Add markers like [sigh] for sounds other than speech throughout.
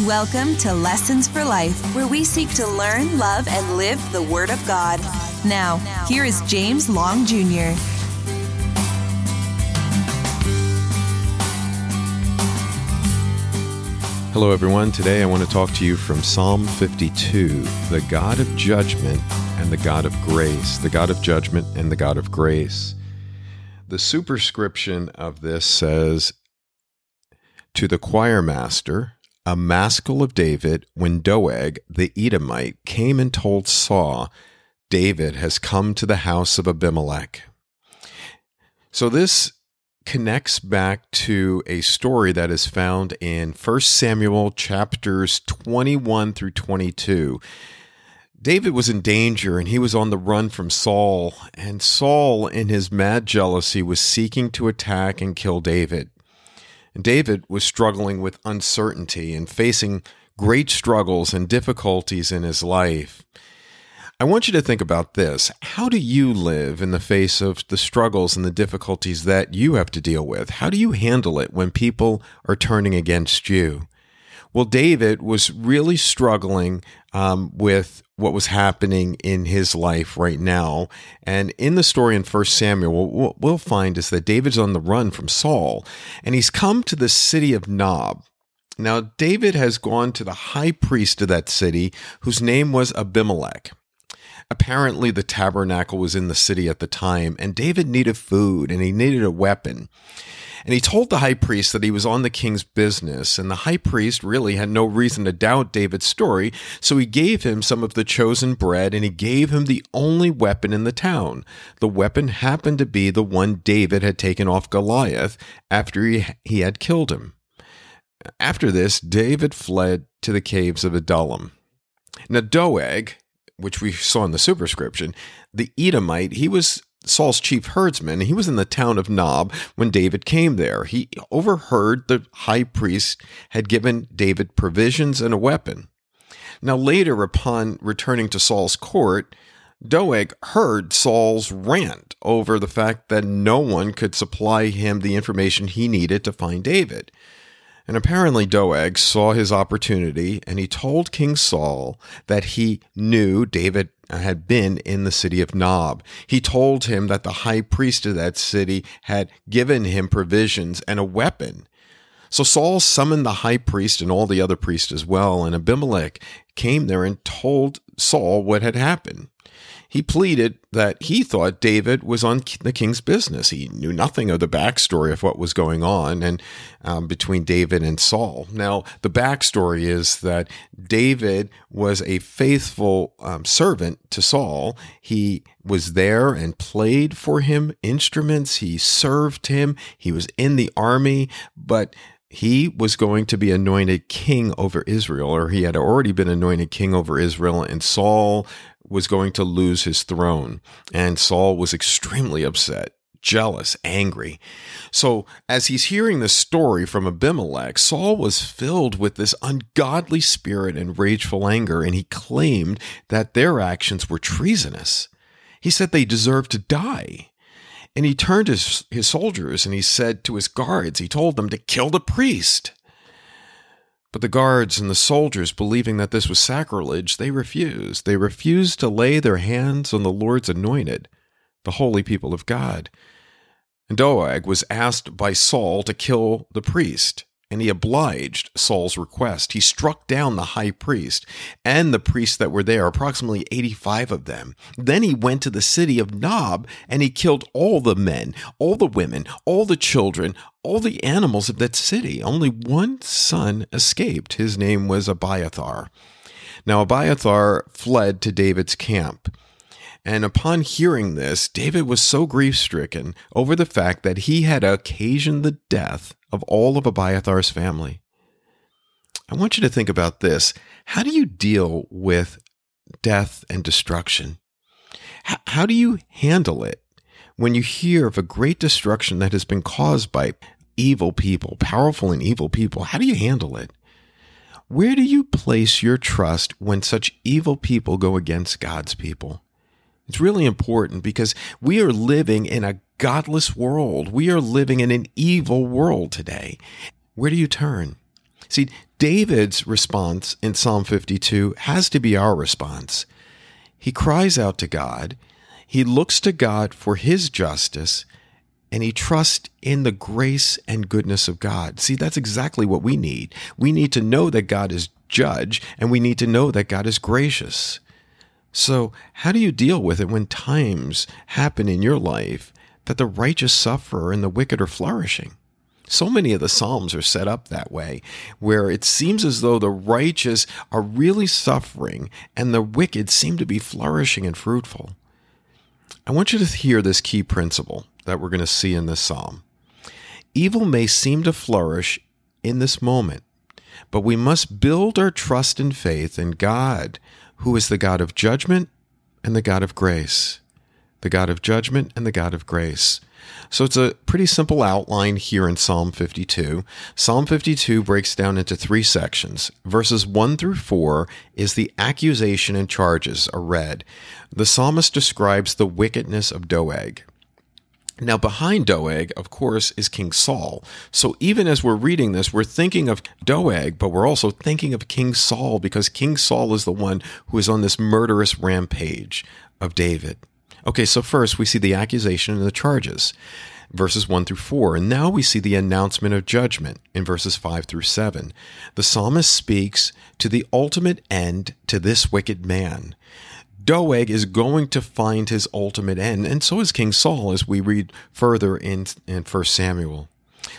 Welcome to Lessons for Life, where we seek to learn, love, and live the Word of God. Now, here is James Long Jr. Hello, everyone. Today I want to talk to you from Psalm 52 the God of judgment and the God of grace. The God of judgment and the God of grace. The superscription of this says, To the choir master, a maskil of David, when Doeg the Edomite came and told Saul, David has come to the house of Abimelech. So this connects back to a story that is found in 1 Samuel chapters 21 through 22. David was in danger and he was on the run from Saul, and Saul, in his mad jealousy, was seeking to attack and kill David. David was struggling with uncertainty and facing great struggles and difficulties in his life. I want you to think about this. How do you live in the face of the struggles and the difficulties that you have to deal with? How do you handle it when people are turning against you? Well, David was really struggling um, with what was happening in his life right now. And in the story in 1 Samuel, what we'll find is that David's on the run from Saul, and he's come to the city of Nob. Now, David has gone to the high priest of that city, whose name was Abimelech. Apparently, the tabernacle was in the city at the time, and David needed food and he needed a weapon. And he told the high priest that he was on the king's business, and the high priest really had no reason to doubt David's story, so he gave him some of the chosen bread and he gave him the only weapon in the town. The weapon happened to be the one David had taken off Goliath after he, he had killed him. After this, David fled to the caves of Adullam. Now, Doeg, which we saw in the superscription, the Edomite, he was Saul's chief herdsman. He was in the town of Nob when David came there. He overheard the high priest had given David provisions and a weapon. Now, later, upon returning to Saul's court, Doeg heard Saul's rant over the fact that no one could supply him the information he needed to find David. And apparently, Doeg saw his opportunity and he told King Saul that he knew David had been in the city of Nob. He told him that the high priest of that city had given him provisions and a weapon. So Saul summoned the high priest and all the other priests as well, and Abimelech came there and told Saul what had happened. He pleaded that he thought David was on the king's business. He knew nothing of the backstory of what was going on and um, between David and Saul. Now, the backstory is that David was a faithful um, servant to Saul. He was there and played for him instruments. He served him. He was in the army, but he was going to be anointed king over Israel, or he had already been anointed king over Israel, and Saul was going to lose his throne. And Saul was extremely upset, jealous, angry. So, as he's hearing this story from Abimelech, Saul was filled with this ungodly spirit and rageful anger, and he claimed that their actions were treasonous. He said they deserved to die. And he turned his, his soldiers and he said to his guards, he told them to kill the priest. But the guards and the soldiers, believing that this was sacrilege, they refused. They refused to lay their hands on the Lord's anointed, the holy people of God. And Doeg was asked by Saul to kill the priest and he obliged Saul's request. He struck down the high priest and the priests that were there, approximately 85 of them. Then he went to the city of Nob and he killed all the men, all the women, all the children, all the animals of that city. Only one son escaped. His name was Abiathar. Now, Abiathar fled to David's camp. And upon hearing this, David was so grief stricken over the fact that he had occasioned the death of all of Abiathar's family. I want you to think about this. How do you deal with death and destruction? How, do you handle it when you hear of a great destruction that has been caused by evil people, powerful and evil people? How do you handle it? Where do you place your trust when such evil people go against God's people? It's really important because we are living in a godless world. We are living in an evil world today. Where do you turn? See, David's response in Psalm 52 has to be our response. He cries out to God, he looks to God for his justice, and he trusts in the grace and goodness of God. See, that's exactly what we need. We need to know that God is judge, and we need to know that God is gracious. So, how do you deal with it when times happen in your life that the righteous suffer and the wicked are flourishing? So many of the Psalms are set up that way, where it seems as though the righteous are really suffering and the wicked seem to be flourishing and fruitful. I want you to hear this key principle that we're going to see in this Psalm. Evil may seem to flourish in this moment, but we must build our trust and faith in God, who is the God of judgment and the God of grace. The God of judgment and the God of grace. So it's a pretty simple outline here in Psalm 52. Psalm 52 breaks down into three sections. Verses 1 through 4 is the accusation and charges are read. The psalmist describes the wickedness of Doeg. Now, behind Doeg, of course, is King Saul. So even as we're reading this, we're thinking of Doeg, but we're also thinking of King Saul because King Saul is the one who is on this murderous rampage of David. Okay, so first we see the accusation and the charges, verses 1 through 4. And now we see the announcement of judgment in verses 5 through 7. The psalmist speaks to the ultimate end to this wicked man. Doeg is going to find his ultimate end, and so is King Saul, as we read further in, in 1 Samuel.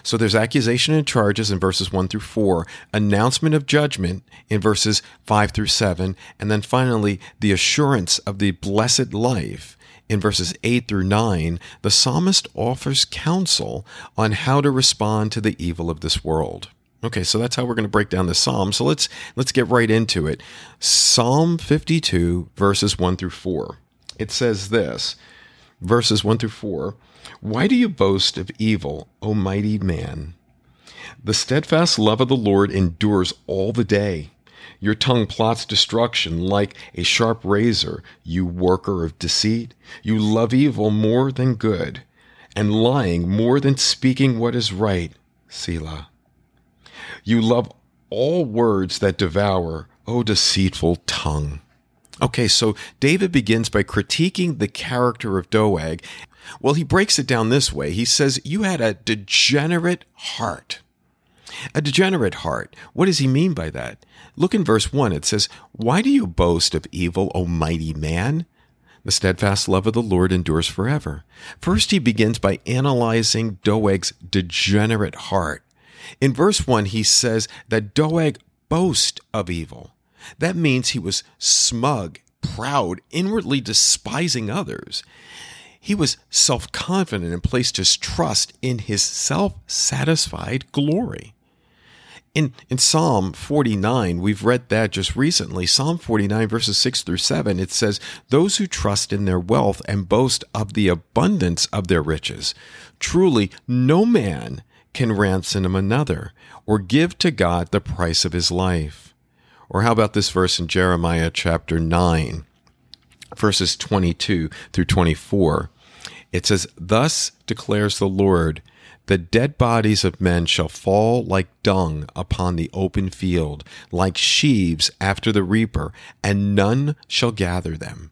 So there's accusation and charges in verses 1 through 4, announcement of judgment in verses 5 through 7, and then finally the assurance of the blessed life in verses 8 through 9, the psalmist offers counsel on how to respond to the evil of this world. Okay, so that's how we're going to break down the psalm. So let's let's get right into it. Psalm 52 verses 1 through 4. It says this, verses 1 through 4, "Why do you boast of evil, O mighty man? The steadfast love of the Lord endures all the day." Your tongue plots destruction like a sharp razor, you worker of deceit. You love evil more than good, and lying more than speaking what is right. Selah. You love all words that devour, O deceitful tongue. Okay, so David begins by critiquing the character of Doeg. Well, he breaks it down this way. He says, You had a degenerate heart. A degenerate heart. What does he mean by that? Look in verse 1. It says, Why do you boast of evil, O mighty man? The steadfast love of the Lord endures forever. First, he begins by analyzing Doeg's degenerate heart. In verse 1, he says that Doeg boast of evil. That means he was smug, proud, inwardly despising others. He was self confident and placed his trust in his self satisfied glory. In, in Psalm 49, we've read that just recently. Psalm 49, verses 6 through 7, it says, Those who trust in their wealth and boast of the abundance of their riches. Truly, no man can ransom another or give to God the price of his life. Or how about this verse in Jeremiah chapter 9, verses 22 through 24? It says, Thus declares the Lord the dead bodies of men shall fall like dung upon the open field, like sheaves after the reaper, and none shall gather them.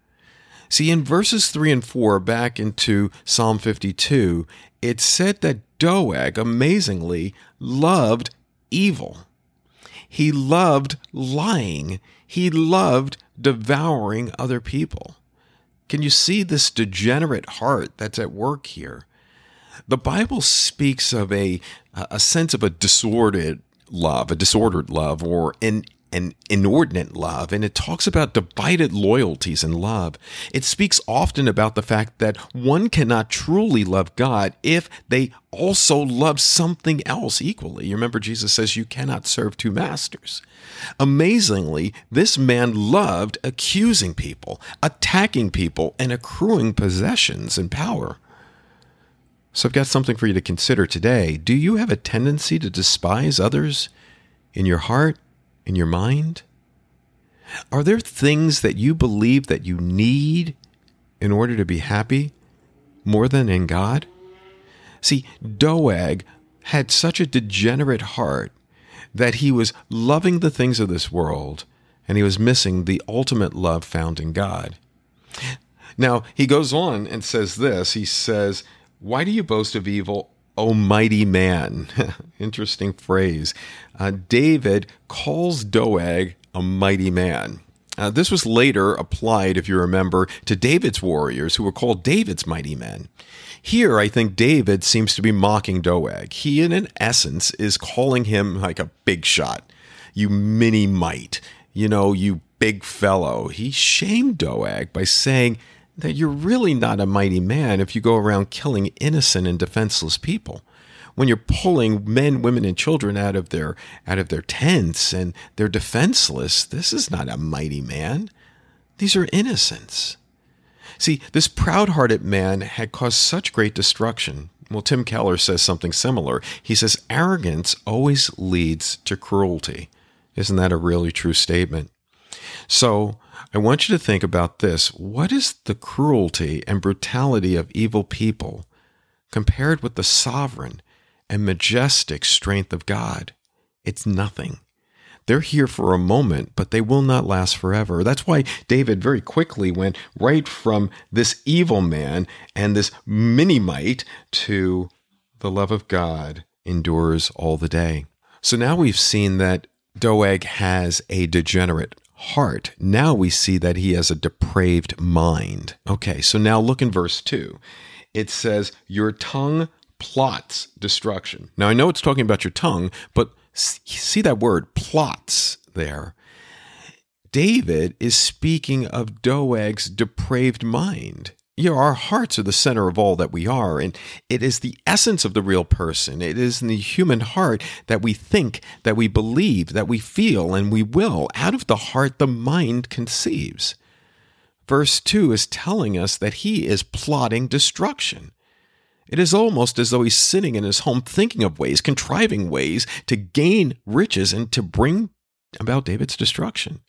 See, in verses 3 and 4, back into Psalm 52, it said that Doeg, amazingly, loved evil. He loved lying. He loved devouring other people. Can you see this degenerate heart that's at work here? The Bible speaks of a, a sense of a disordered love, a disordered love, or an an inordinate love, and it talks about divided loyalties in love. It speaks often about the fact that one cannot truly love God if they also love something else equally. You remember, Jesus says you cannot serve two masters. Amazingly, this man loved accusing people, attacking people, and accruing possessions and power. So I've got something for you to consider today. Do you have a tendency to despise others in your heart? In your mind? Are there things that you believe that you need in order to be happy more than in God? See, Doeg had such a degenerate heart that he was loving the things of this world and he was missing the ultimate love found in God. Now, he goes on and says this He says, Why do you boast of evil O mighty man. [laughs] Interesting phrase. Uh, David calls Doeg a mighty man. Uh, this was later applied, if you remember, to David's warriors who were called David's mighty men. Here, I think David seems to be mocking Doeg. He, in essence, is calling him like a big shot. You mini might, you know, you big fellow. He shamed Doeg by saying, that you're really not a mighty man if you go around killing innocent and defenseless people. When you're pulling men, women, and children out of their out of their tents and they're defenseless, this is not a mighty man. These are innocents. See, this proud-hearted man had caused such great destruction. Well, Tim Keller says something similar. He says arrogance always leads to cruelty. Isn't that a really true statement? So, I want you to think about this. What is the cruelty and brutality of evil people compared with the sovereign and majestic strength of God? It's nothing. They're here for a moment, but they will not last forever. That's why David very quickly went right from this evil man and this minimite to the love of God endures all the day. So now we've seen that Doeg has a degenerate heart. Now we see that he has a depraved mind. Okay, so now look in verse 2. It says, Your tongue plots destruction. Now I know it's talking about your tongue, but see that word plots there. David is speaking of Doeg's depraved mind you know, our hearts are the center of all that we are, and it is the essence of the real person. It is in the human heart that we think, that we believe, that we feel, and we will. Out of the heart, the mind conceives. Verse 2 is telling us that he is plotting destruction. It is almost as though he's sitting in his home thinking of ways, contriving ways to gain riches and to bring about David's destruction.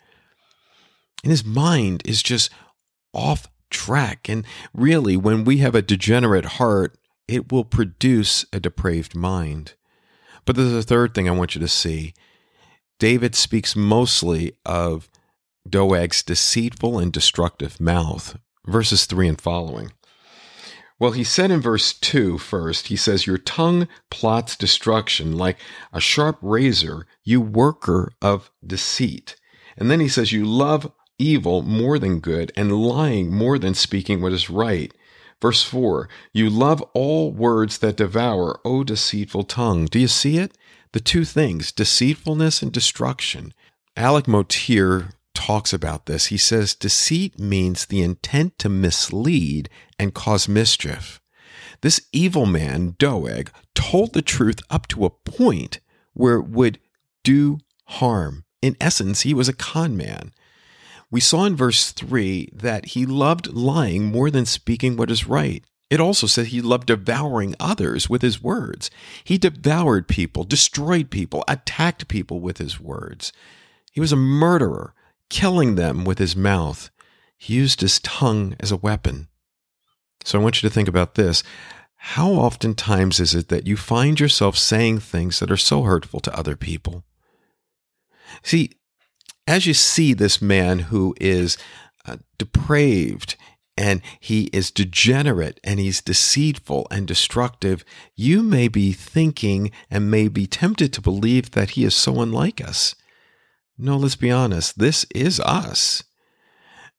And his mind is just off track. And really, when we have a degenerate heart, it will produce a depraved mind. But there's a third thing I want you to see. David speaks mostly of Doeg's deceitful and destructive mouth, verses 3 and following. Well, he said in verse 2 first, he says, Your tongue plots destruction like a sharp razor, you worker of deceit. And then he says, You love evil more than good, and lying more than speaking what is right. Verse 4 You love all words that devour, O deceitful tongue. Do you see it? The two things, deceitfulness and destruction. Alec Motyer talks about this. He says deceit means the intent to mislead and cause mischief. This evil man, Doeg, told the truth up to a point where it would do harm. In essence, he was a con man. We saw in verse 3 that he loved lying more than speaking what is right. It also said he loved devouring others with his words. He devoured people, destroyed people, attacked people with his words. He was a murderer, killing them with his mouth. He used his tongue as a weapon. So I want you to think about this. How oftentimes is it that you find yourself saying things that are so hurtful to other people? See, as you see this man who is uh, depraved and he is degenerate and he's deceitful and destructive, you may be thinking and may be tempted to believe that he is so unlike us. No, let's be honest, this is us.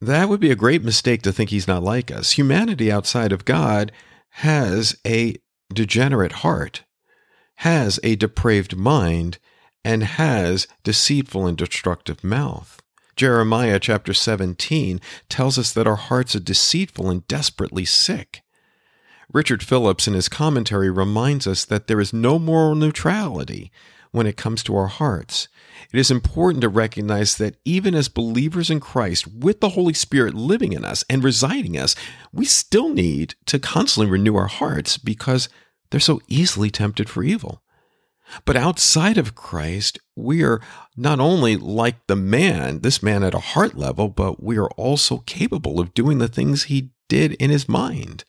That would be a great mistake to think he's not like us. Humanity outside of God has a degenerate heart, has a depraved mind, and has deceitful and destructive mouth. Jeremiah chapter 17 tells us that our hearts are deceitful and desperately sick. Richard Phillips, in his commentary, reminds us that there is no moral neutrality when it comes to our hearts. It is important to recognize that even as believers in Christ, with the Holy Spirit living in us and residing in us, we still need to constantly renew our hearts because they're so easily tempted for evil. But outside of Christ, we are not only like the man, this man at a heart level, but we are also capable of doing the things he did in his mind.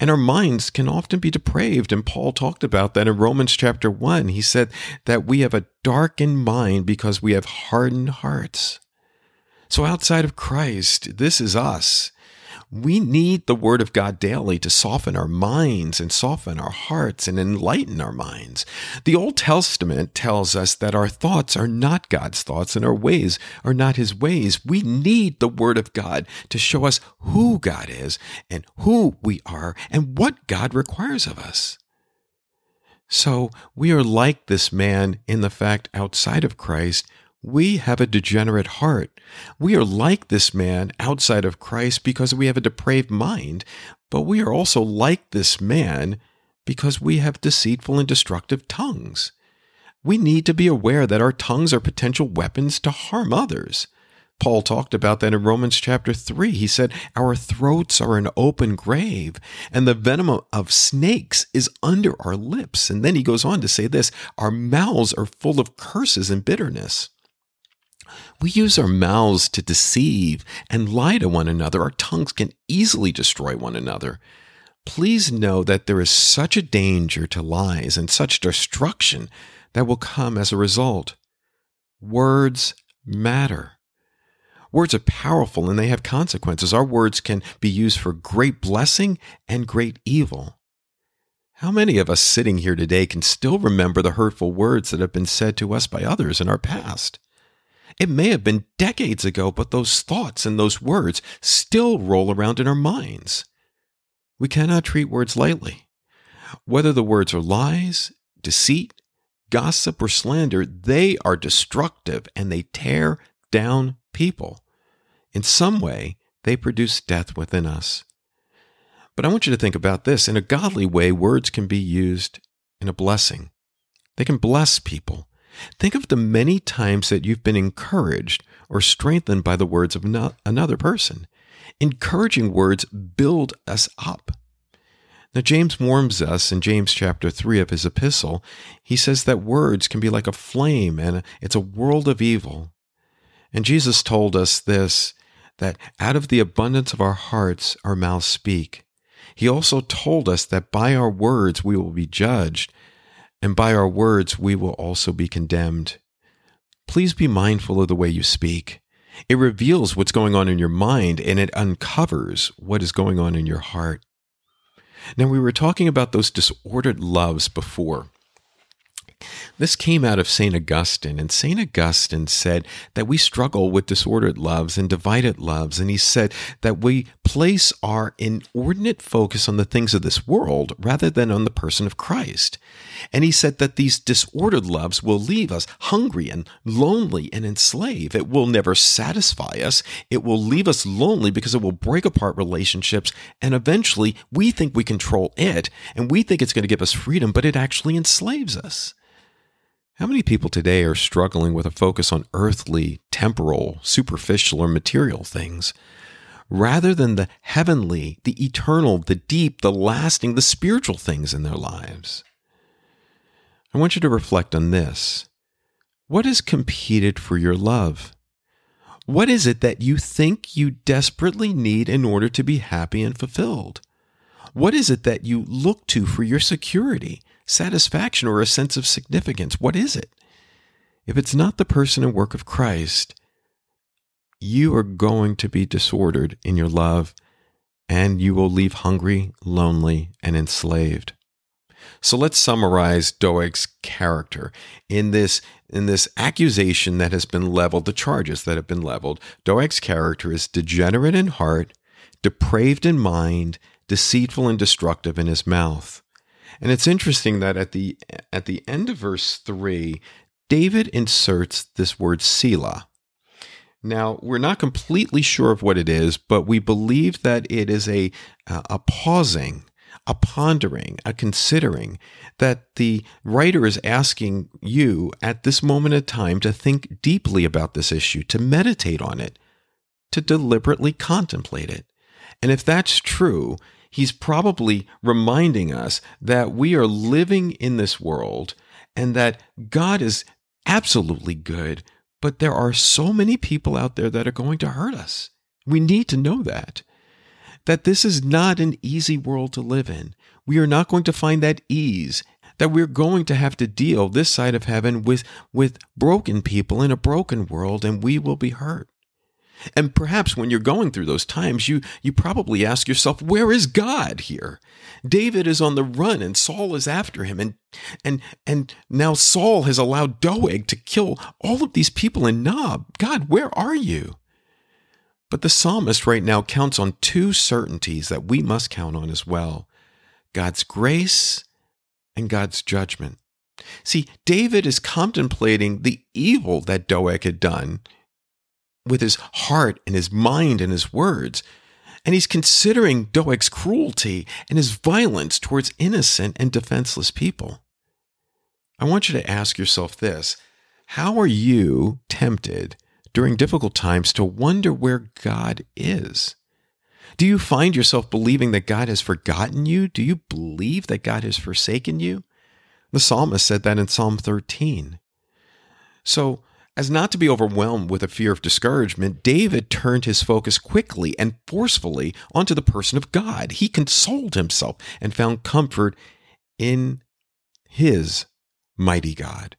And our minds can often be depraved. And Paul talked about that in Romans chapter 1. He said that we have a darkened mind because we have hardened hearts. So outside of Christ, this is us. We need the Word of God daily to soften our minds and soften our hearts and enlighten our minds. The Old Testament tells us that our thoughts are not God's thoughts and our ways are not His ways. We need the Word of God to show us who God is and who we are and what God requires of us. So we are like this man in the fact outside of Christ, we have a degenerate heart. We are like this man outside of Christ because we have a depraved mind, but we are also like this man because we have deceitful and destructive tongues. We need to be aware that our tongues are potential weapons to harm others. Paul talked about that in Romans chapter 3. He said, Our throats are an open grave, and the venom of snakes is under our lips. And then he goes on to say this Our mouths are full of curses and bitterness. We use our mouths to deceive and lie to one another. Our tongues can easily destroy one another. Please know that there is such a danger to lies and such destruction that will come as a result. Words matter. Words are powerful and they have consequences. Our words can be used for great blessing and great evil. How many of us sitting here today can still remember the hurtful words that have been said to us by others in our past? It may have been decades ago, but those thoughts and those words still roll around in our minds. We cannot treat words lightly. Whether the words are lies, deceit, gossip, or slander, they are destructive and they tear down people. In some way, they produce death within us. But I want you to think about this. In a godly way, words can be used in a blessing. They can bless people. Think of the many times that you've been encouraged or strengthened by the words of another person. Encouraging words build us up. Now, James warns us in James chapter 3 of his epistle. He says that words can be like a flame and it's a world of evil. And Jesus told us this that out of the abundance of our hearts, our mouths speak. He also told us that by our words we will be judged and by our words we will also be condemned. Please be mindful of the way you speak. It reveals what's going on in your mind and it uncovers what is going on in your heart. Now, we were talking about those disordered loves before. This came out of St. Augustine, and St. Augustine said that we struggle with disordered loves and divided loves. And he said that we place our inordinate focus on the things of this world rather than on the person of Christ. And he said that these disordered loves will leave us hungry and lonely and enslaved. It will never satisfy us. It will leave us lonely because it will break apart relationships. And eventually we think we control it and we think it's going to give us freedom, but it actually enslaves us. How many people today are struggling with a focus on earthly, temporal, superficial, or material things rather than the heavenly, the eternal, the deep, the lasting, the spiritual things in their lives? I want you to reflect on this. What has competed for your love? What is it that you think you desperately need in order to be happy and fulfilled? What is it that you look to for your security, satisfaction, or a sense of significance? What is it? If it's not the person and work of Christ, you are going to be disordered in your love and you will leave hungry, lonely, and enslaved. So let's summarize Doeg's character in this in this accusation that has been leveled, the charges that have been leveled. Doeg's character is degenerate in heart, depraved in mind, deceitful and destructive in his mouth. And it's interesting that at the at the end of verse 3, David inserts this word Selah. Now, we're not completely sure of what it is, but we believe that it is a, a pausing, a pondering, a considering that the writer is asking you at this moment of time to think deeply about this issue, to meditate on it, to deliberately contemplate it. And if that's true, he's probably reminding us that we are living in this world and that God is absolutely good, but there are so many people out there that are going to hurt us. We need to know that. That this is not an easy world to live in. We are not going to find that ease, that we're going to have to deal this side of heaven with, with broken people in a broken world, and we will be hurt. And perhaps when you're going through those times, you, you probably ask yourself, where is God here? David is on the run and Saul is after him. And, and, and now Saul has allowed Doeg to kill all of these people in Nob. God, where are you? But the psalmist right now counts on two certainties that we must count on as well God's grace and God's judgment. See, David is contemplating the evil that Doeg had done with his heart and his mind and his words. And he's considering Doeg's cruelty and his violence towards innocent and defenseless people. I want you to ask yourself this How are you tempted during difficult times to wonder where God is? Do you find yourself believing that God has forgotten you? Do you believe that God has forsaken you? The psalmist said that in Psalm 13. So, as not to be overwhelmed with a fear of discouragement, David turned his focus quickly and forcefully onto the person of God. He consoled himself and found comfort in his mighty God.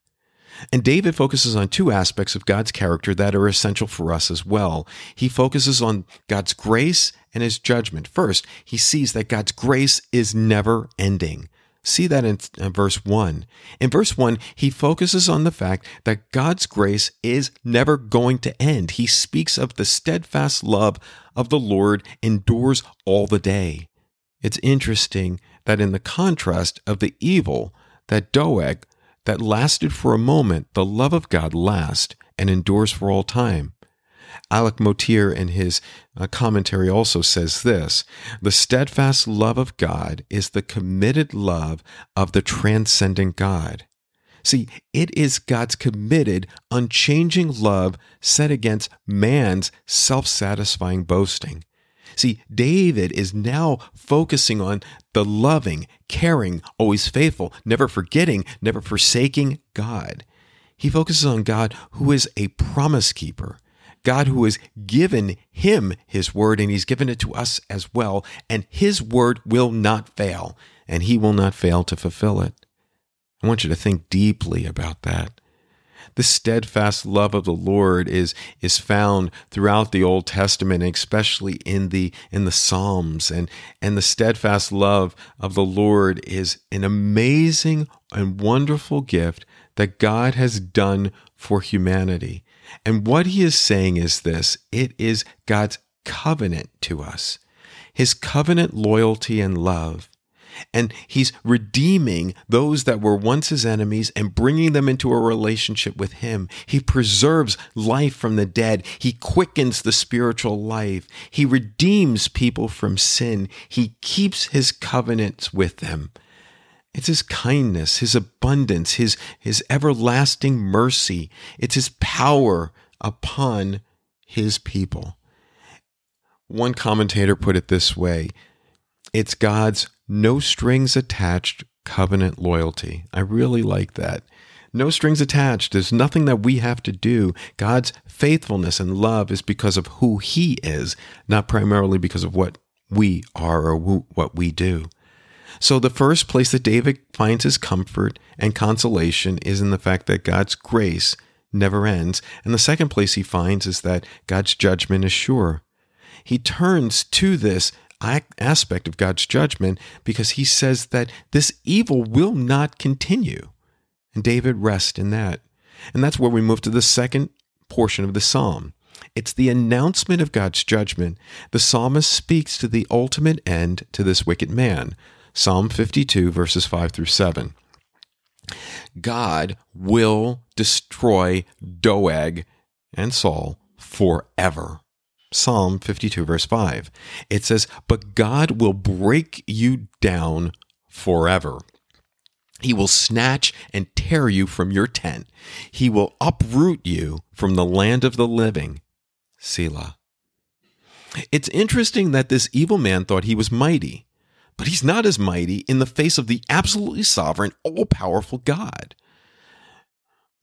And David focuses on two aspects of God's character that are essential for us as well. He focuses on God's grace and his judgment. First, he sees that God's grace is never ending. See that in, verse 1. In verse 1, he focuses on the fact that God's grace is never going to end. He speaks of the steadfast love of the Lord endures all the day. It's interesting that in the contrast of the evil that Doeg that lasted for a moment, the love of God lasts and endures for all time. Alec Motyer in his uh, commentary also says this The steadfast love of God is the committed love of the transcendent God. See, it is God's committed, unchanging love set against man's self satisfying boasting. See, David is now focusing on the loving, caring, always faithful, never forgetting, never forsaking God. He focuses on God who is a promise keeper, God who has given him his word and he's given it to us as well, and his word will not fail, and he will not fail to fulfill it. I want you to think deeply about that. The steadfast love of the Lord is, is found throughout the Old Testament, especially in the in the Psalms. And, and the steadfast love of the Lord is an amazing and wonderful gift that God has done for humanity. And what he is saying is this it is God's covenant to us, his covenant loyalty and love. And he's redeeming those that were once his enemies and bringing them into a relationship with him. He preserves life from the dead. He quickens the spiritual life. He redeems people from sin. He keeps his covenants with them. It's his kindness, his abundance, his, his everlasting mercy. It's his power upon his people. One commentator put it this way it's God's no strings attached covenant loyalty. I really like that. No strings attached. There's nothing that we have to do. God's faithfulness and love is because of who He is, not primarily because of what we are or what we do. So, the first place that David finds his comfort and consolation is in the fact that God's grace never ends. And the second place he finds is that God's judgment is sure. He turns to this aspect of God's judgment because he says that this evil will not continue. And David rests in that. And that's where we move to the second portion of the psalm. It's the announcement of God's judgment. The psalmist speaks to the ultimate end to this wicked man. Psalm 52, verses 5 through 7. God will destroy Doeg and Saul forever. Psalm 52, verse 5. It says, But God will break you down forever. He will snatch and tear you from your tent. He will uproot you from the land of the living. Selah. It's interesting that this evil man thought he was mighty, but he's not as mighty in the face of the absolutely sovereign, all powerful God.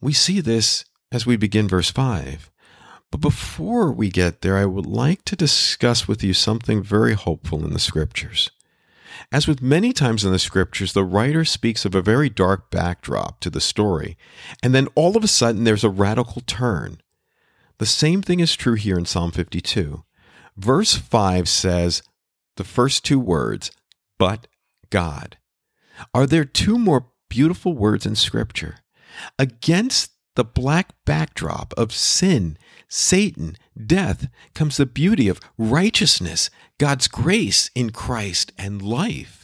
We see this as we begin verse 5. But before we get there, I would like to discuss with you something very hopeful in the scriptures. As with many times in the scriptures, the writer speaks of a very dark backdrop to the story, and then all of a sudden there's a radical turn. The same thing is true here in Psalm 52. Verse 5 says the first two words, but God. Are there two more beautiful words in Scripture? Against the black backdrop of sin, Satan, death, comes the beauty of righteousness, God's grace in Christ, and life.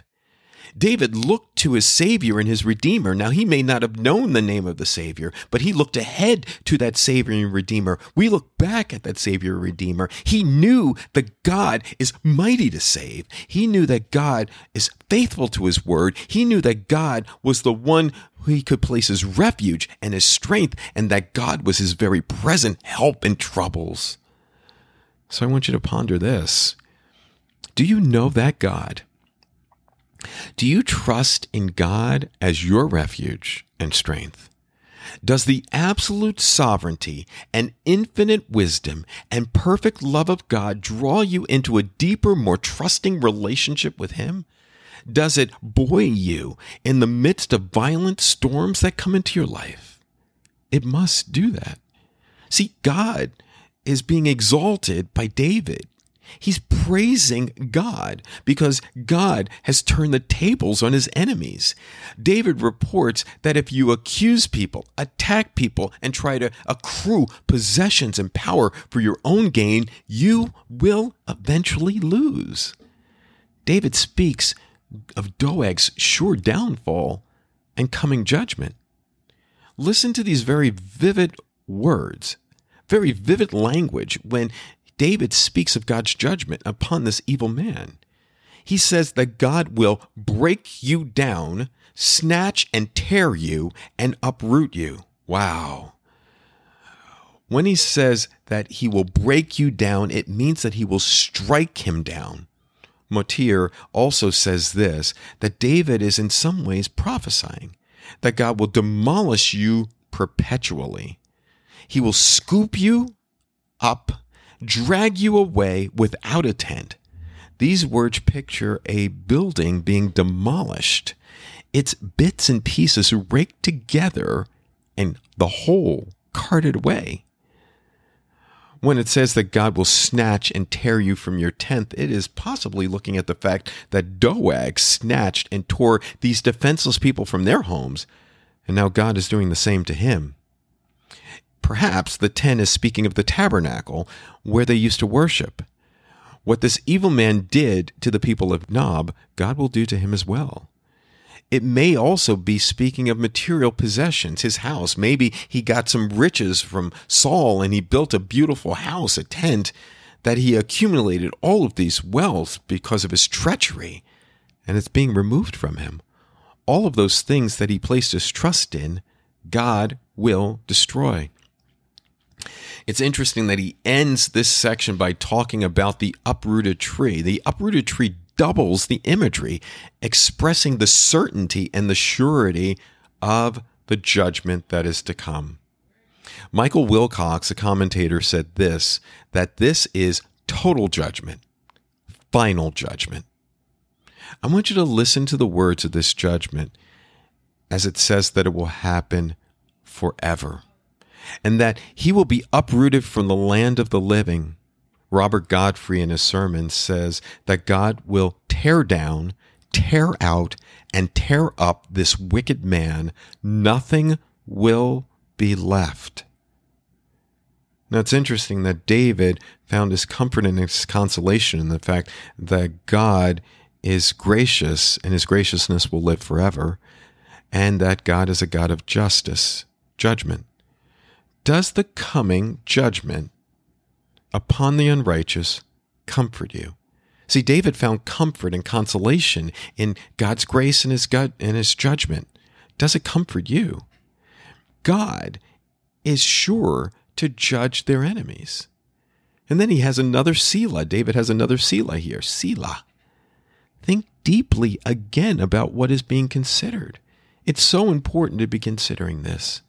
David looked to his Savior and his Redeemer. Now, he may not have known the name of the Savior, but he looked ahead to that Savior and Redeemer. We look back at that Savior and Redeemer. He knew that God is mighty to save. He knew that God is faithful to his word. He knew that God was the one who he could place his refuge and his strength, and that God was his very present help in troubles. So I want you to ponder this. Do you know that God? Do you trust in God as your refuge and strength? Does the absolute sovereignty and infinite wisdom and perfect love of God draw you into a deeper, more trusting relationship with Him? Does it buoy you in the midst of violent storms that come into your life? It must do that. See, God is being exalted by David He's praising God because God has turned the tables on his enemies. David reports that if you accuse people, attack people, and try to accrue possessions and power for your own gain, you will eventually lose. David speaks of Doeg's sure downfall and coming judgment. Listen to these very vivid words very vivid language when David speaks of God's judgment upon this evil man. He says that God will break you down, snatch and tear you, and uproot you. Wow. When he says that he will break you down, it means that he will strike him down. Motyer also says this that David is in some ways prophesying that God will demolish you perpetually. He will scoop you up drag you away without a tent. These words picture a building being demolished, its bits and pieces raked together, and the whole carted away. When it says that God will snatch and tear you from your tent, it is possibly looking at the fact that Doeg snatched and tore these defenseless people from their homes, and now God is doing the same to him. Perhaps the ten is speaking of the tabernacle where they used to worship. What this evil man did to the people of Nob, God will do to him as well. It may also be speaking of material possessions, his house. Maybe he got some riches from Saul and he built a beautiful house, a tent, that he accumulated all of these wealth because of his treachery, and it's being removed from him. All of those things that he placed his trust in, God will destroy. It's interesting that he ends this section by talking about the uprooted tree. The uprooted tree doubles the imagery, expressing the certainty and the surety of the judgment that is to come. Michael Wilcock, a commentator, said this that this is total judgment, final judgment. I want you to listen to the words of this judgment as it says that it will happen forever and that he will be uprooted from the land of the living. Robert Godfrey, in his sermon, says that God will tear down, tear out, and tear up this wicked man. Nothing will be left. Now, it's interesting that David found his comfort and his consolation in the fact that God is gracious and his graciousness will live forever. and that God is a God of justice, judgment. Does the coming judgment upon the unrighteous comfort you? See, David found comfort and consolation in God's grace and his gut and his judgment. Does it comfort you? God is sure to judge their enemies. And then he has another Selah. David has another Selah here. Selah. Think deeply again about what is being considered. It's so important to be considering this.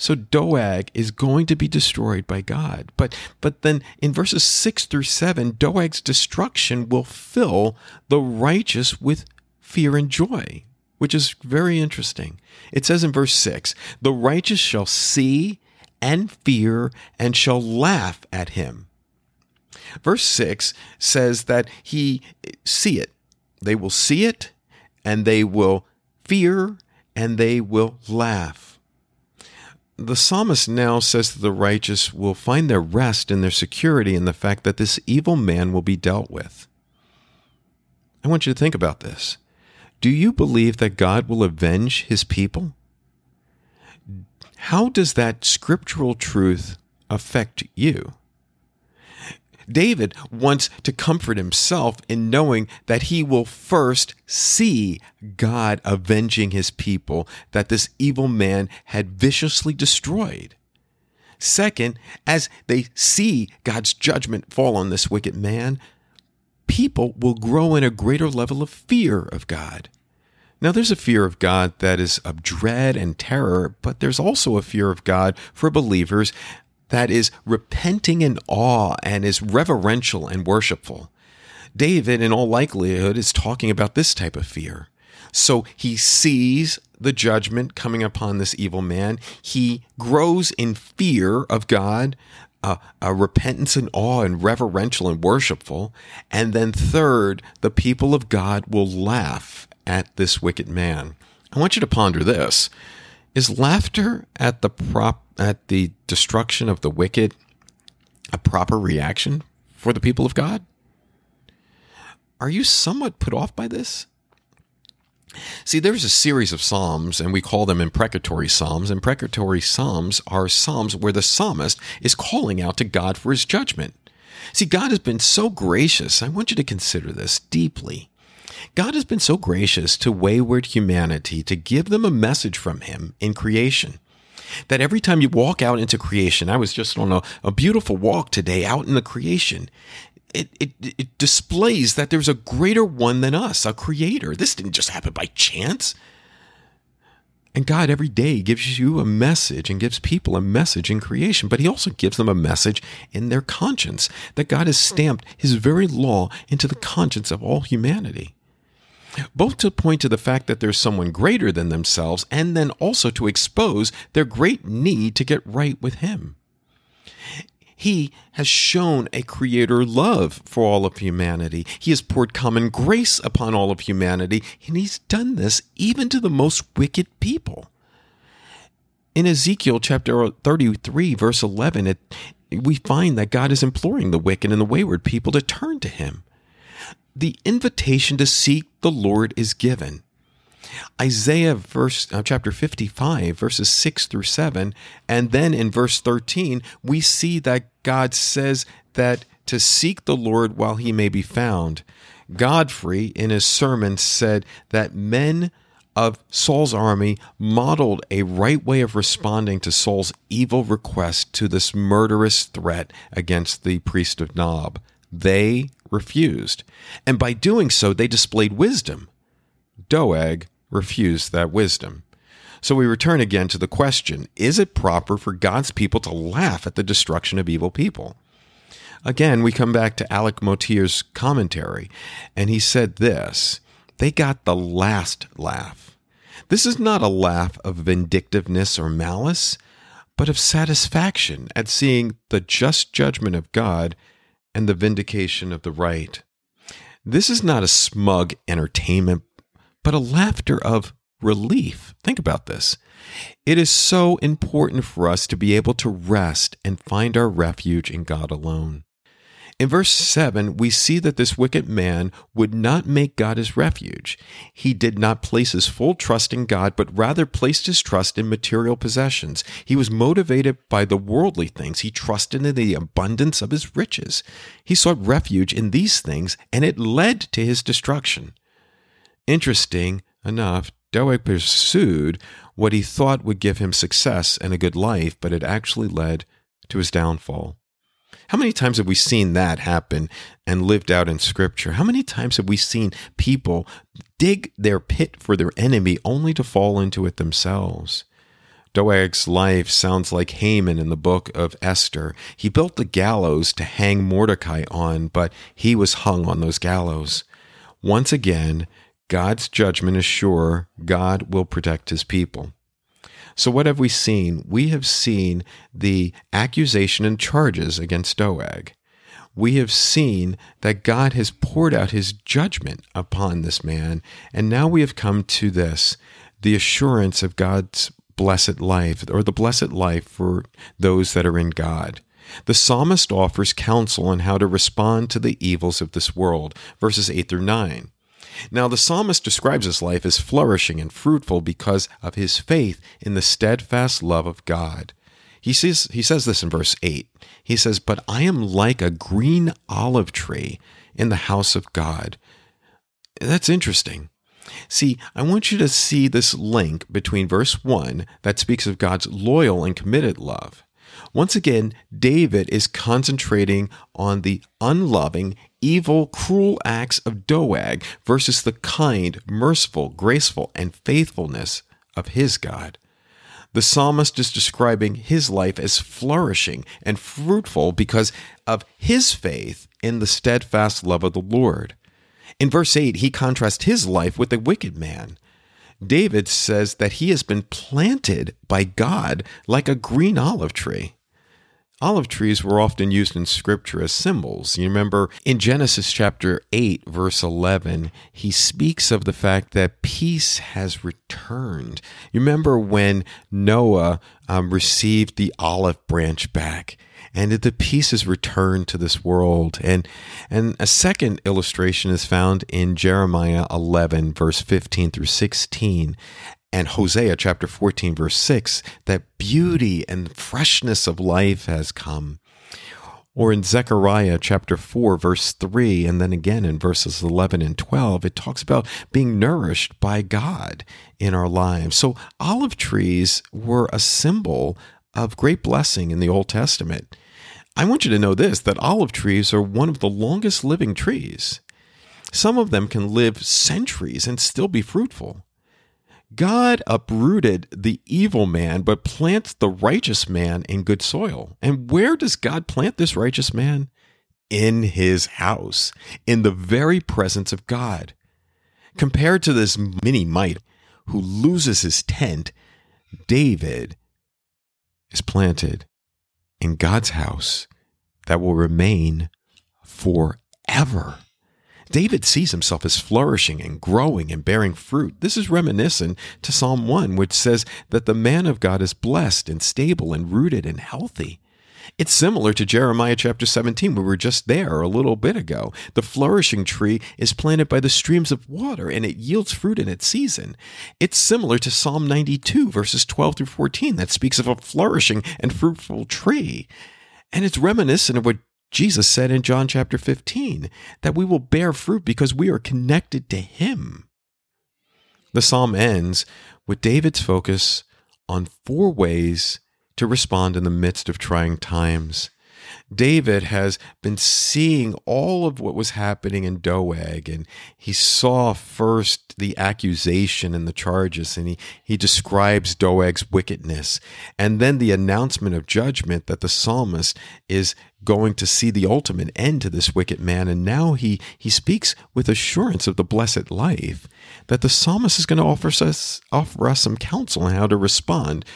So Doeg is going to be destroyed by God. But but then in verses 6 through 7, Doeg's destruction will fill the righteous with fear and joy, which is very interesting. It says in verse 6, "The righteous shall see and fear and shall laugh at him." Verse 6 says that he see it. They will see it and they will fear and they will laugh the psalmist now says that the righteous will find their rest and their security in the fact that this evil man will be dealt with. I want you to think about this. Do you believe that God will avenge his people? How does that scriptural truth affect you? David wants to comfort himself in knowing that he will first see God avenging his people that this evil man had viciously destroyed. Second, as they see God's judgment fall on this wicked man, people will grow in a greater level of fear of God. Now, there's a fear of God that is of dread and terror, but there's also a fear of God for believers that is repenting in awe and is reverential and worshipful. David, in all likelihood, is talking about this type of fear. So he sees the judgment coming upon this evil man. He grows in fear of God, uh, a repentance and awe and reverential and worshipful. And then, third, the people of God will laugh at this wicked man. I want you to ponder this. Is laughter at the prop at the destruction of the wicked a proper reaction for the people of God? Are you somewhat put off by this? See, there's a series of psalms, and we call them imprecatory psalms. Imprecatory psalms are psalms where the psalmist is calling out to God for his judgment. See, God has been so gracious. I want you to consider this deeply. God has been so gracious to wayward humanity to give them a message from Him in creation. That every time you walk out into creation, I was just on a, a beautiful walk today out in the creation. It, it, it displays that there's a greater one than us, a creator. This didn't just happen by chance. And God every day gives you a message and gives people a message in creation, but He also gives them a message in their conscience that God has stamped His very law into the conscience of all humanity both to point to the fact that there's someone greater than themselves and then also to expose their great need to get right with Him. He has shown a creator love for all of humanity. He has poured common grace upon all of humanity, and He's done this even to the most wicked people. In Ezekiel chapter 33, verse 11, it, we find that God is imploring the wicked and the wayward people to turn to Him the invitation to seek the Lord is given. Isaiah verse uh, chapter 55 verses 6 through 7 and then in verse 13 we see that God says that to seek the Lord while he may be found. Godfrey in his sermon said that men of Saul's army modeled a right way of responding to Saul's evil request to this murderous threat against the priest of Nob. They refused. And by doing so, they displayed wisdom. Doeg refused that wisdom. So we return again to the question is it proper for God's people to laugh at the destruction of evil people? Again, we come back to Alec Motyer's commentary, and he said this they got the last laugh. This is not a laugh of vindictiveness or malice, but of satisfaction at seeing the just judgment of God and the vindication of the right. This is not a smug entertainment, but a laughter of relief. Think about this. It is so important for us to be able to rest and find our refuge in God alone. In verse 7, we see that this wicked man would not make God his refuge. He did not place his full trust in God, but rather placed his trust in material possessions. He was motivated by the worldly things. He trusted in the abundance of his riches. He sought refuge in these things, and it led to his destruction. Interesting enough, Doeg pursued what he thought would give him success and a good life, but it actually led to his downfall. How many times have we seen that happen and lived out in Scripture? How many times have we seen people dig their pit for their enemy only to fall into it themselves? Doeg's life sounds like Haman in the book of Esther. He built the gallows to hang Mordecai on, but he was hung on those gallows. Once again, God's judgment is sure. God will protect his people. So, what have we seen? We have seen the accusation and charges against Doeg. We have seen that God has poured out his judgment upon this man. And now we have come to this the assurance of God's blessed life, or the blessed life for those that are in God. The psalmist offers counsel on how to respond to the evils of this world, verses 8 through 9. Now, the psalmist describes his life as flourishing and fruitful because of his faith in the steadfast love of God. He says, he says this in verse 8. He says, But I am like a green olive tree in the house of God. That's interesting. See, I want you to see this link between verse 1 that speaks of God's loyal and committed love. Once again, David is concentrating on the unloving evil, cruel acts of Doeg versus the kind, merciful, graceful, and faithfulness of his God. The psalmist is describing his life as flourishing and fruitful because of his faith in the steadfast love of the Lord. In verse 8, he contrasts his life with a wicked man. David says that he has been planted by God like a green olive tree. Olive trees were often used in scripture as symbols. You remember in Genesis chapter 8, verse 11, he speaks of the fact that peace has returned. You remember when Noah um, received the olive branch back and did the peace has returned to this world. And, and a second illustration is found in Jeremiah 11, verse 15 through 16 and Hosea chapter 14, verse 6, that beauty and freshness of life has come. Or in Zechariah chapter 4, verse 3, and then again in verses 11 and 12, it talks about being nourished by God in our lives. So olive trees were a symbol of great blessing in the Old Testament. I want you to know this that olive trees are one of the longest living trees. Some of them can live centuries and still be fruitful. God uprooted the evil man, but plants the righteous man in good soil. And where does God plant this righteous man? In his house, in the very presence of God. Compared to this mini mite who loses his tent, David is planted in God's house that will remain forever. David sees himself as flourishing and growing and bearing fruit. This is reminiscent to Psalm 1, which says that the man of God is blessed and stable and rooted and healthy. It's similar to Jeremiah chapter 17. We were just there a little bit ago. The flourishing tree is planted by the streams of water and it yields fruit in its season. It's similar to Psalm 92, verses 12 through 14, that speaks of a flourishing and fruitful tree. And it's reminiscent of what Jesus said in John chapter 15 that we will bear fruit because we are connected to Him. The psalm ends with David's focus on four ways to respond in the midst of trying times. David has been seeing all of what was happening in Doeg, and he saw first the accusation and the charges, and he, he describes Doeg's wickedness, and then the announcement of judgment that the psalmist is going to see the ultimate end to this wicked man. And now he, he speaks with assurance of the blessed life that the psalmist is going to offer us, offer us some counsel on how to respond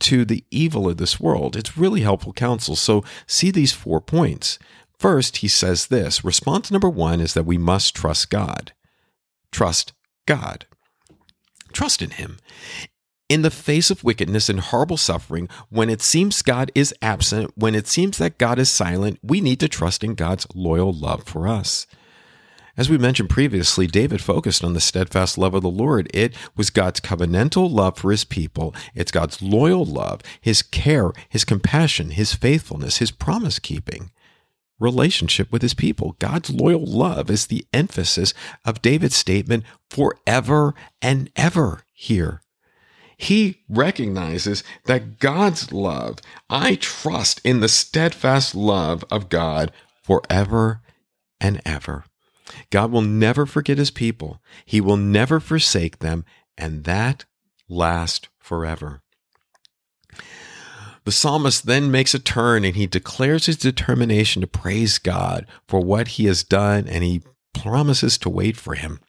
to the evil of this world. It's really helpful counsel. So see these four points. First, he says this response number one is that we must trust God. Trust God. Trust in Him. In the face of wickedness and horrible suffering, when it seems God is absent, when it seems that God is silent, we need to trust in God's loyal love for us. As we mentioned previously, David focused on the steadfast love of the Lord. It was God's covenantal love for his people. It's God's loyal love, his care, his compassion, his faithfulness, his promise keeping relationship with his people. God's loyal love is the emphasis of David's statement forever and ever here. He recognizes that God's love, I trust in the steadfast love of God forever and ever. God will never forget his people. He will never forsake them, and that lasts forever. The psalmist then makes a turn and he declares his determination to praise God for what he has done and he promises to wait for him.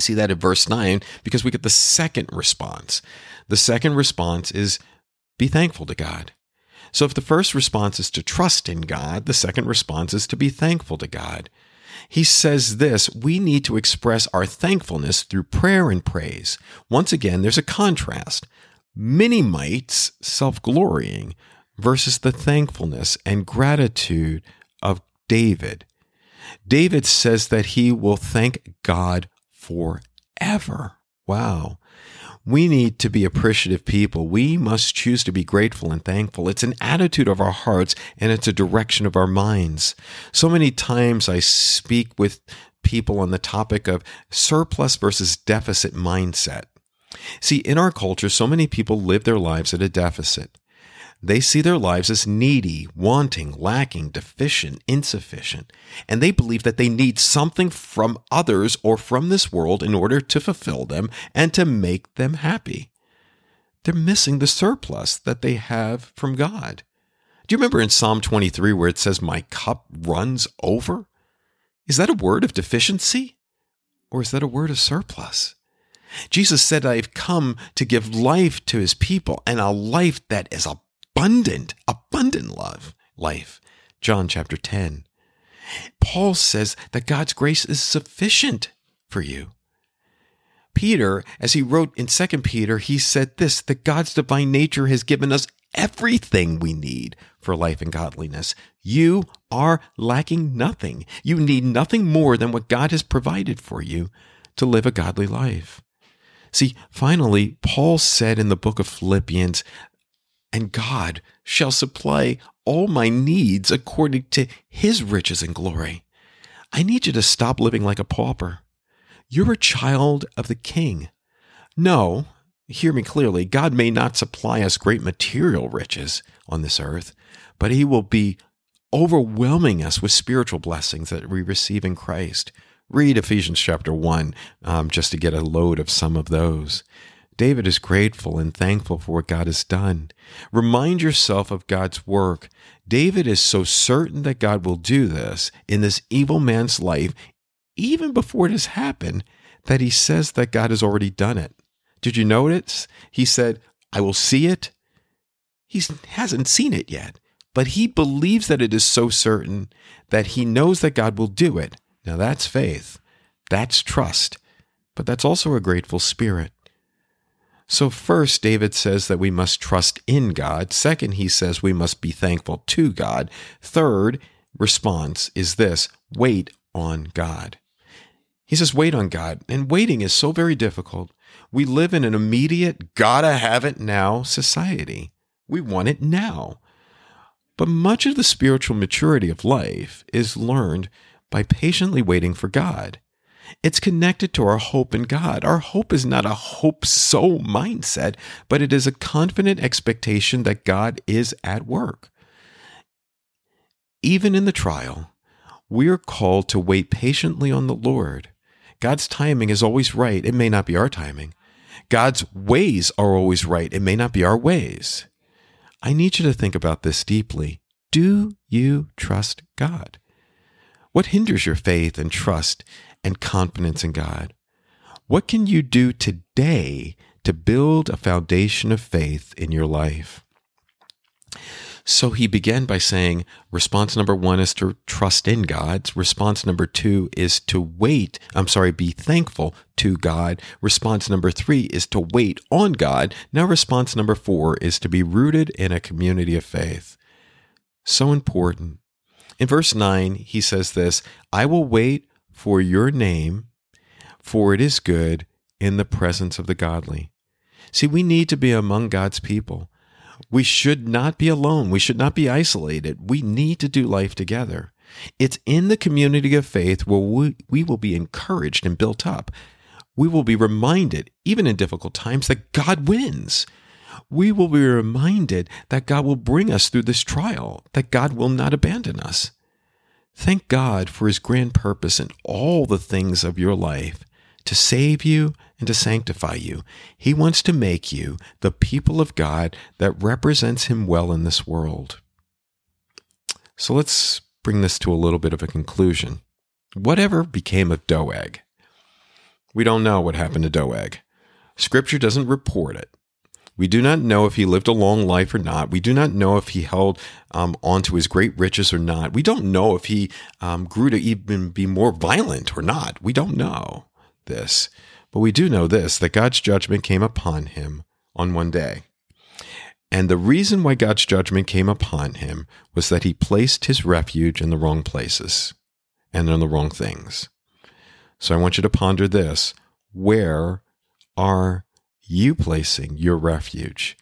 See that in verse 9 because we get the second response. The second response is be thankful to God. So if the first response is to trust in God, the second response is to be thankful to God. He says this we need to express our thankfulness through prayer and praise. Once again, there's a contrast. Many mites self glorying versus the thankfulness and gratitude of David. David says that he will thank God forever. Wow. We need to be appreciative people. We must choose to be grateful and thankful. It's an attitude of our hearts and it's a direction of our minds. So many times I speak with people on the topic of surplus versus deficit mindset. See, in our culture, so many people live their lives at a deficit. They see their lives as needy, wanting, lacking, deficient, insufficient, and they believe that they need something from others or from this world in order to fulfill them and to make them happy. They're missing the surplus that they have from God. Do you remember in Psalm 23 where it says, My cup runs over? Is that a word of deficiency or is that a word of surplus? Jesus said, I've come to give life to his people and a life that is a abundant, abundant love, life. John chapter 10. Paul says that God's grace is sufficient for you. Peter, as he wrote in 2 Peter, he said this that God's divine nature has given us everything we need for life and godliness. You are lacking nothing. You need nothing more than what God has provided for you to live a godly life. See, finally, Paul said in the book of Philippians and God shall supply all my needs according to his riches and glory. I need you to stop living like a pauper. You're a child of the king. No, hear me clearly, God may not supply us great material riches on this earth, but he will be overwhelming us with spiritual blessings that we receive in Christ. Read Ephesians chapter 1 um, just to get a load of some of those. David is grateful and thankful for what God has done. Remind yourself of God's work. David is so certain that God will do this in this evil man's life, even before it has happened, that he says that God has already done it. Did you notice? He said, I will see it. He hasn't seen it yet, but he believes that it is so certain that he knows that God will do it. Now that's faith. That's trust. But that's also a grateful spirit. So, first, David says that we must trust in God. Second, he says we must be thankful to God. Third response is this wait on God. He says, wait on God. And waiting is so very difficult. We live in an immediate, gotta have it now society. We want it now. But much of the spiritual maturity of life is learned by patiently waiting for God. It's connected to our hope in God. Our hope is not a hope so mindset, but it is a confident expectation that God is at work. Even in the trial, we are called to wait patiently on the Lord. God's timing is always right. It may not be our timing. God's ways are always right. It may not be our ways. I need you to think about this deeply. Do you trust God? What hinders your faith and trust and confidence in God. What can you do today to build a foundation of faith in your life? So he began by saying, response number one is to trust in God. Response number two is to wait. I'm sorry, be thankful to God. Response number three is to wait on God. Now, response number four is to be rooted in a community of faith. So important. In verse 9, he says this I will wait for your name, for it is good in the presence of the godly. See, we need to be among God's people. We should not be alone. We should not be isolated. We need to do life together. It's in the community of faith where we, we will be encouraged and built up. We will be reminded, even in difficult times, that God wins. We will be reminded that God will bring us through this trial, that God will not abandon us. Thank God for his grand purpose in all the things of your life to save you and to sanctify you. He wants to make you the people of God that represents Him well in this world. So let's bring this to a little bit of a conclusion. Whatever became of Doeg? We don't know what happened to Doeg. Scripture doesn't report it. We do not know if he lived a long life or not. We do not know if he held um, on to his great riches or not. We don't know if he um, grew to even be more violent or not. We don't know this. But we do know this that God's judgment came upon him on one day. And the reason why God's judgment came upon him was that he placed his refuge in the wrong places and in the wrong things. So I want you to ponder this. Where are you placing your refuge?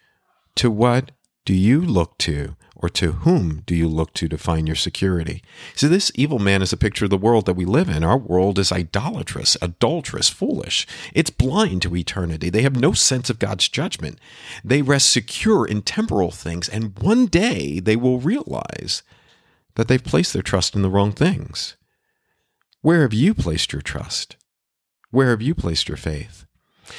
To what do you look to or to whom do you look to to find your security? So, this evil man is a picture of the world that we live in. Our world is idolatrous, adulterous, foolish. It's blind to eternity. They have no sense of God's judgment. They rest secure in temporal things, and one day they will realize that they've placed their trust in the wrong things. Where have you placed your trust? Where have you placed your faith?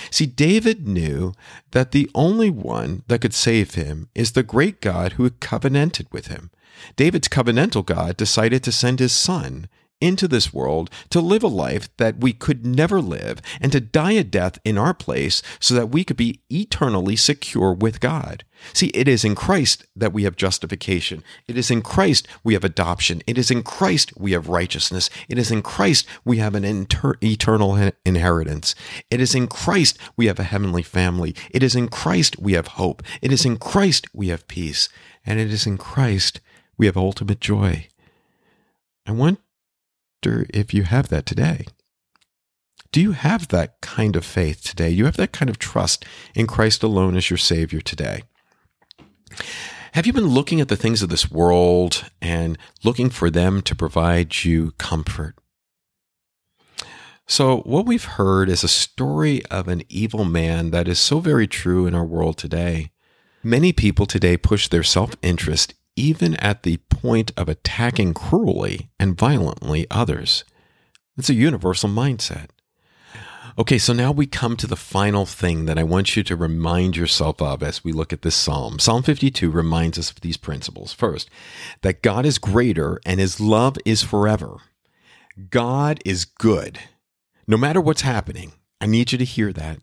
See, David knew that the only one that could save him is the great God who covenanted with him. David's covenantal God decided to send his son into this world to live a life that we could never live and to die a death in our place so that we could be eternally secure with God. See, it is in Christ that we have justification. It is in Christ we have adoption. It is in Christ we have righteousness. It is in Christ we have an inter- eternal inheritance. It is in Christ we have a heavenly family. It is in Christ we have hope. It is in Christ we have peace. And it is in Christ we have ultimate joy. I want wonder if you have that today. Do you have that kind of faith today? You have that kind of trust in Christ alone as your Savior today? Have you been looking at the things of this world and looking for them to provide you comfort? So, what we've heard is a story of an evil man that is so very true in our world today. Many people today push their self interest even at the point of attacking cruelly and violently others. It's a universal mindset. Okay, so now we come to the final thing that I want you to remind yourself of as we look at this psalm. Psalm 52 reminds us of these principles. First, that God is greater and his love is forever. God is good. No matter what's happening, I need you to hear that.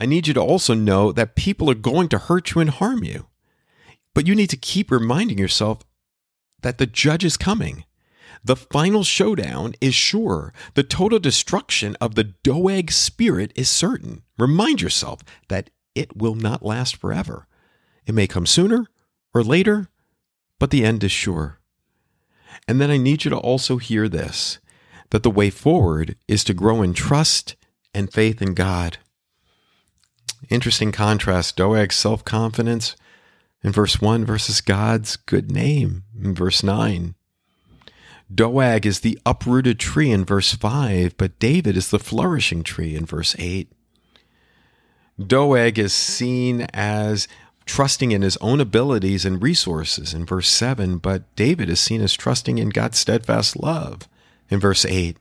I need you to also know that people are going to hurt you and harm you. But you need to keep reminding yourself that the judge is coming. The final showdown is sure. The total destruction of the Doeg spirit is certain. Remind yourself that it will not last forever. It may come sooner or later, but the end is sure. And then I need you to also hear this that the way forward is to grow in trust and faith in God. Interesting contrast Doeg's self confidence in verse 1 versus God's good name in verse 9. Doeg is the uprooted tree in verse 5, but David is the flourishing tree in verse 8. Doeg is seen as trusting in his own abilities and resources in verse 7, but David is seen as trusting in God's steadfast love in verse 8.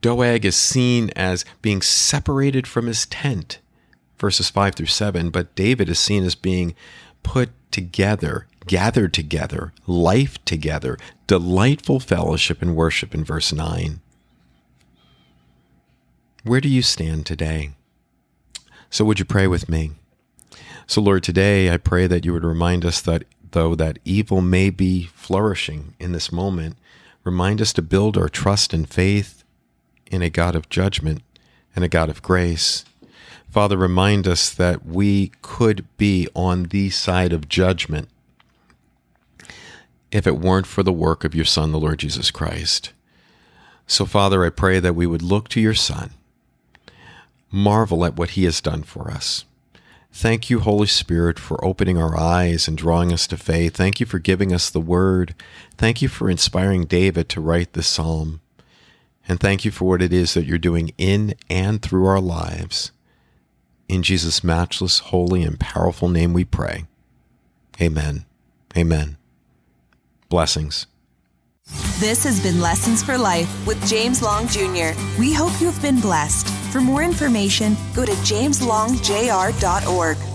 Doeg is seen as being separated from his tent verses 5 through 7, but David is seen as being put together, gathered together, life together, delightful fellowship and worship in verse 9. Where do you stand today? So, would you pray with me? So, Lord, today I pray that you would remind us that though that evil may be flourishing in this moment, remind us to build our trust and faith in a God of judgment and a God of grace. Father, remind us that we could be on the side of judgment if it weren't for the work of your Son, the Lord Jesus Christ. So, Father, I pray that we would look to your Son, marvel at what he has done for us. Thank you, Holy Spirit, for opening our eyes and drawing us to faith. Thank you for giving us the word. Thank you for inspiring David to write this psalm. And thank you for what it is that you're doing in and through our lives. In Jesus' matchless, holy, and powerful name we pray. Amen. Amen. Blessings. This has been Lessons for Life with James Long Jr. We hope you've been blessed. For more information, go to jameslongjr.org.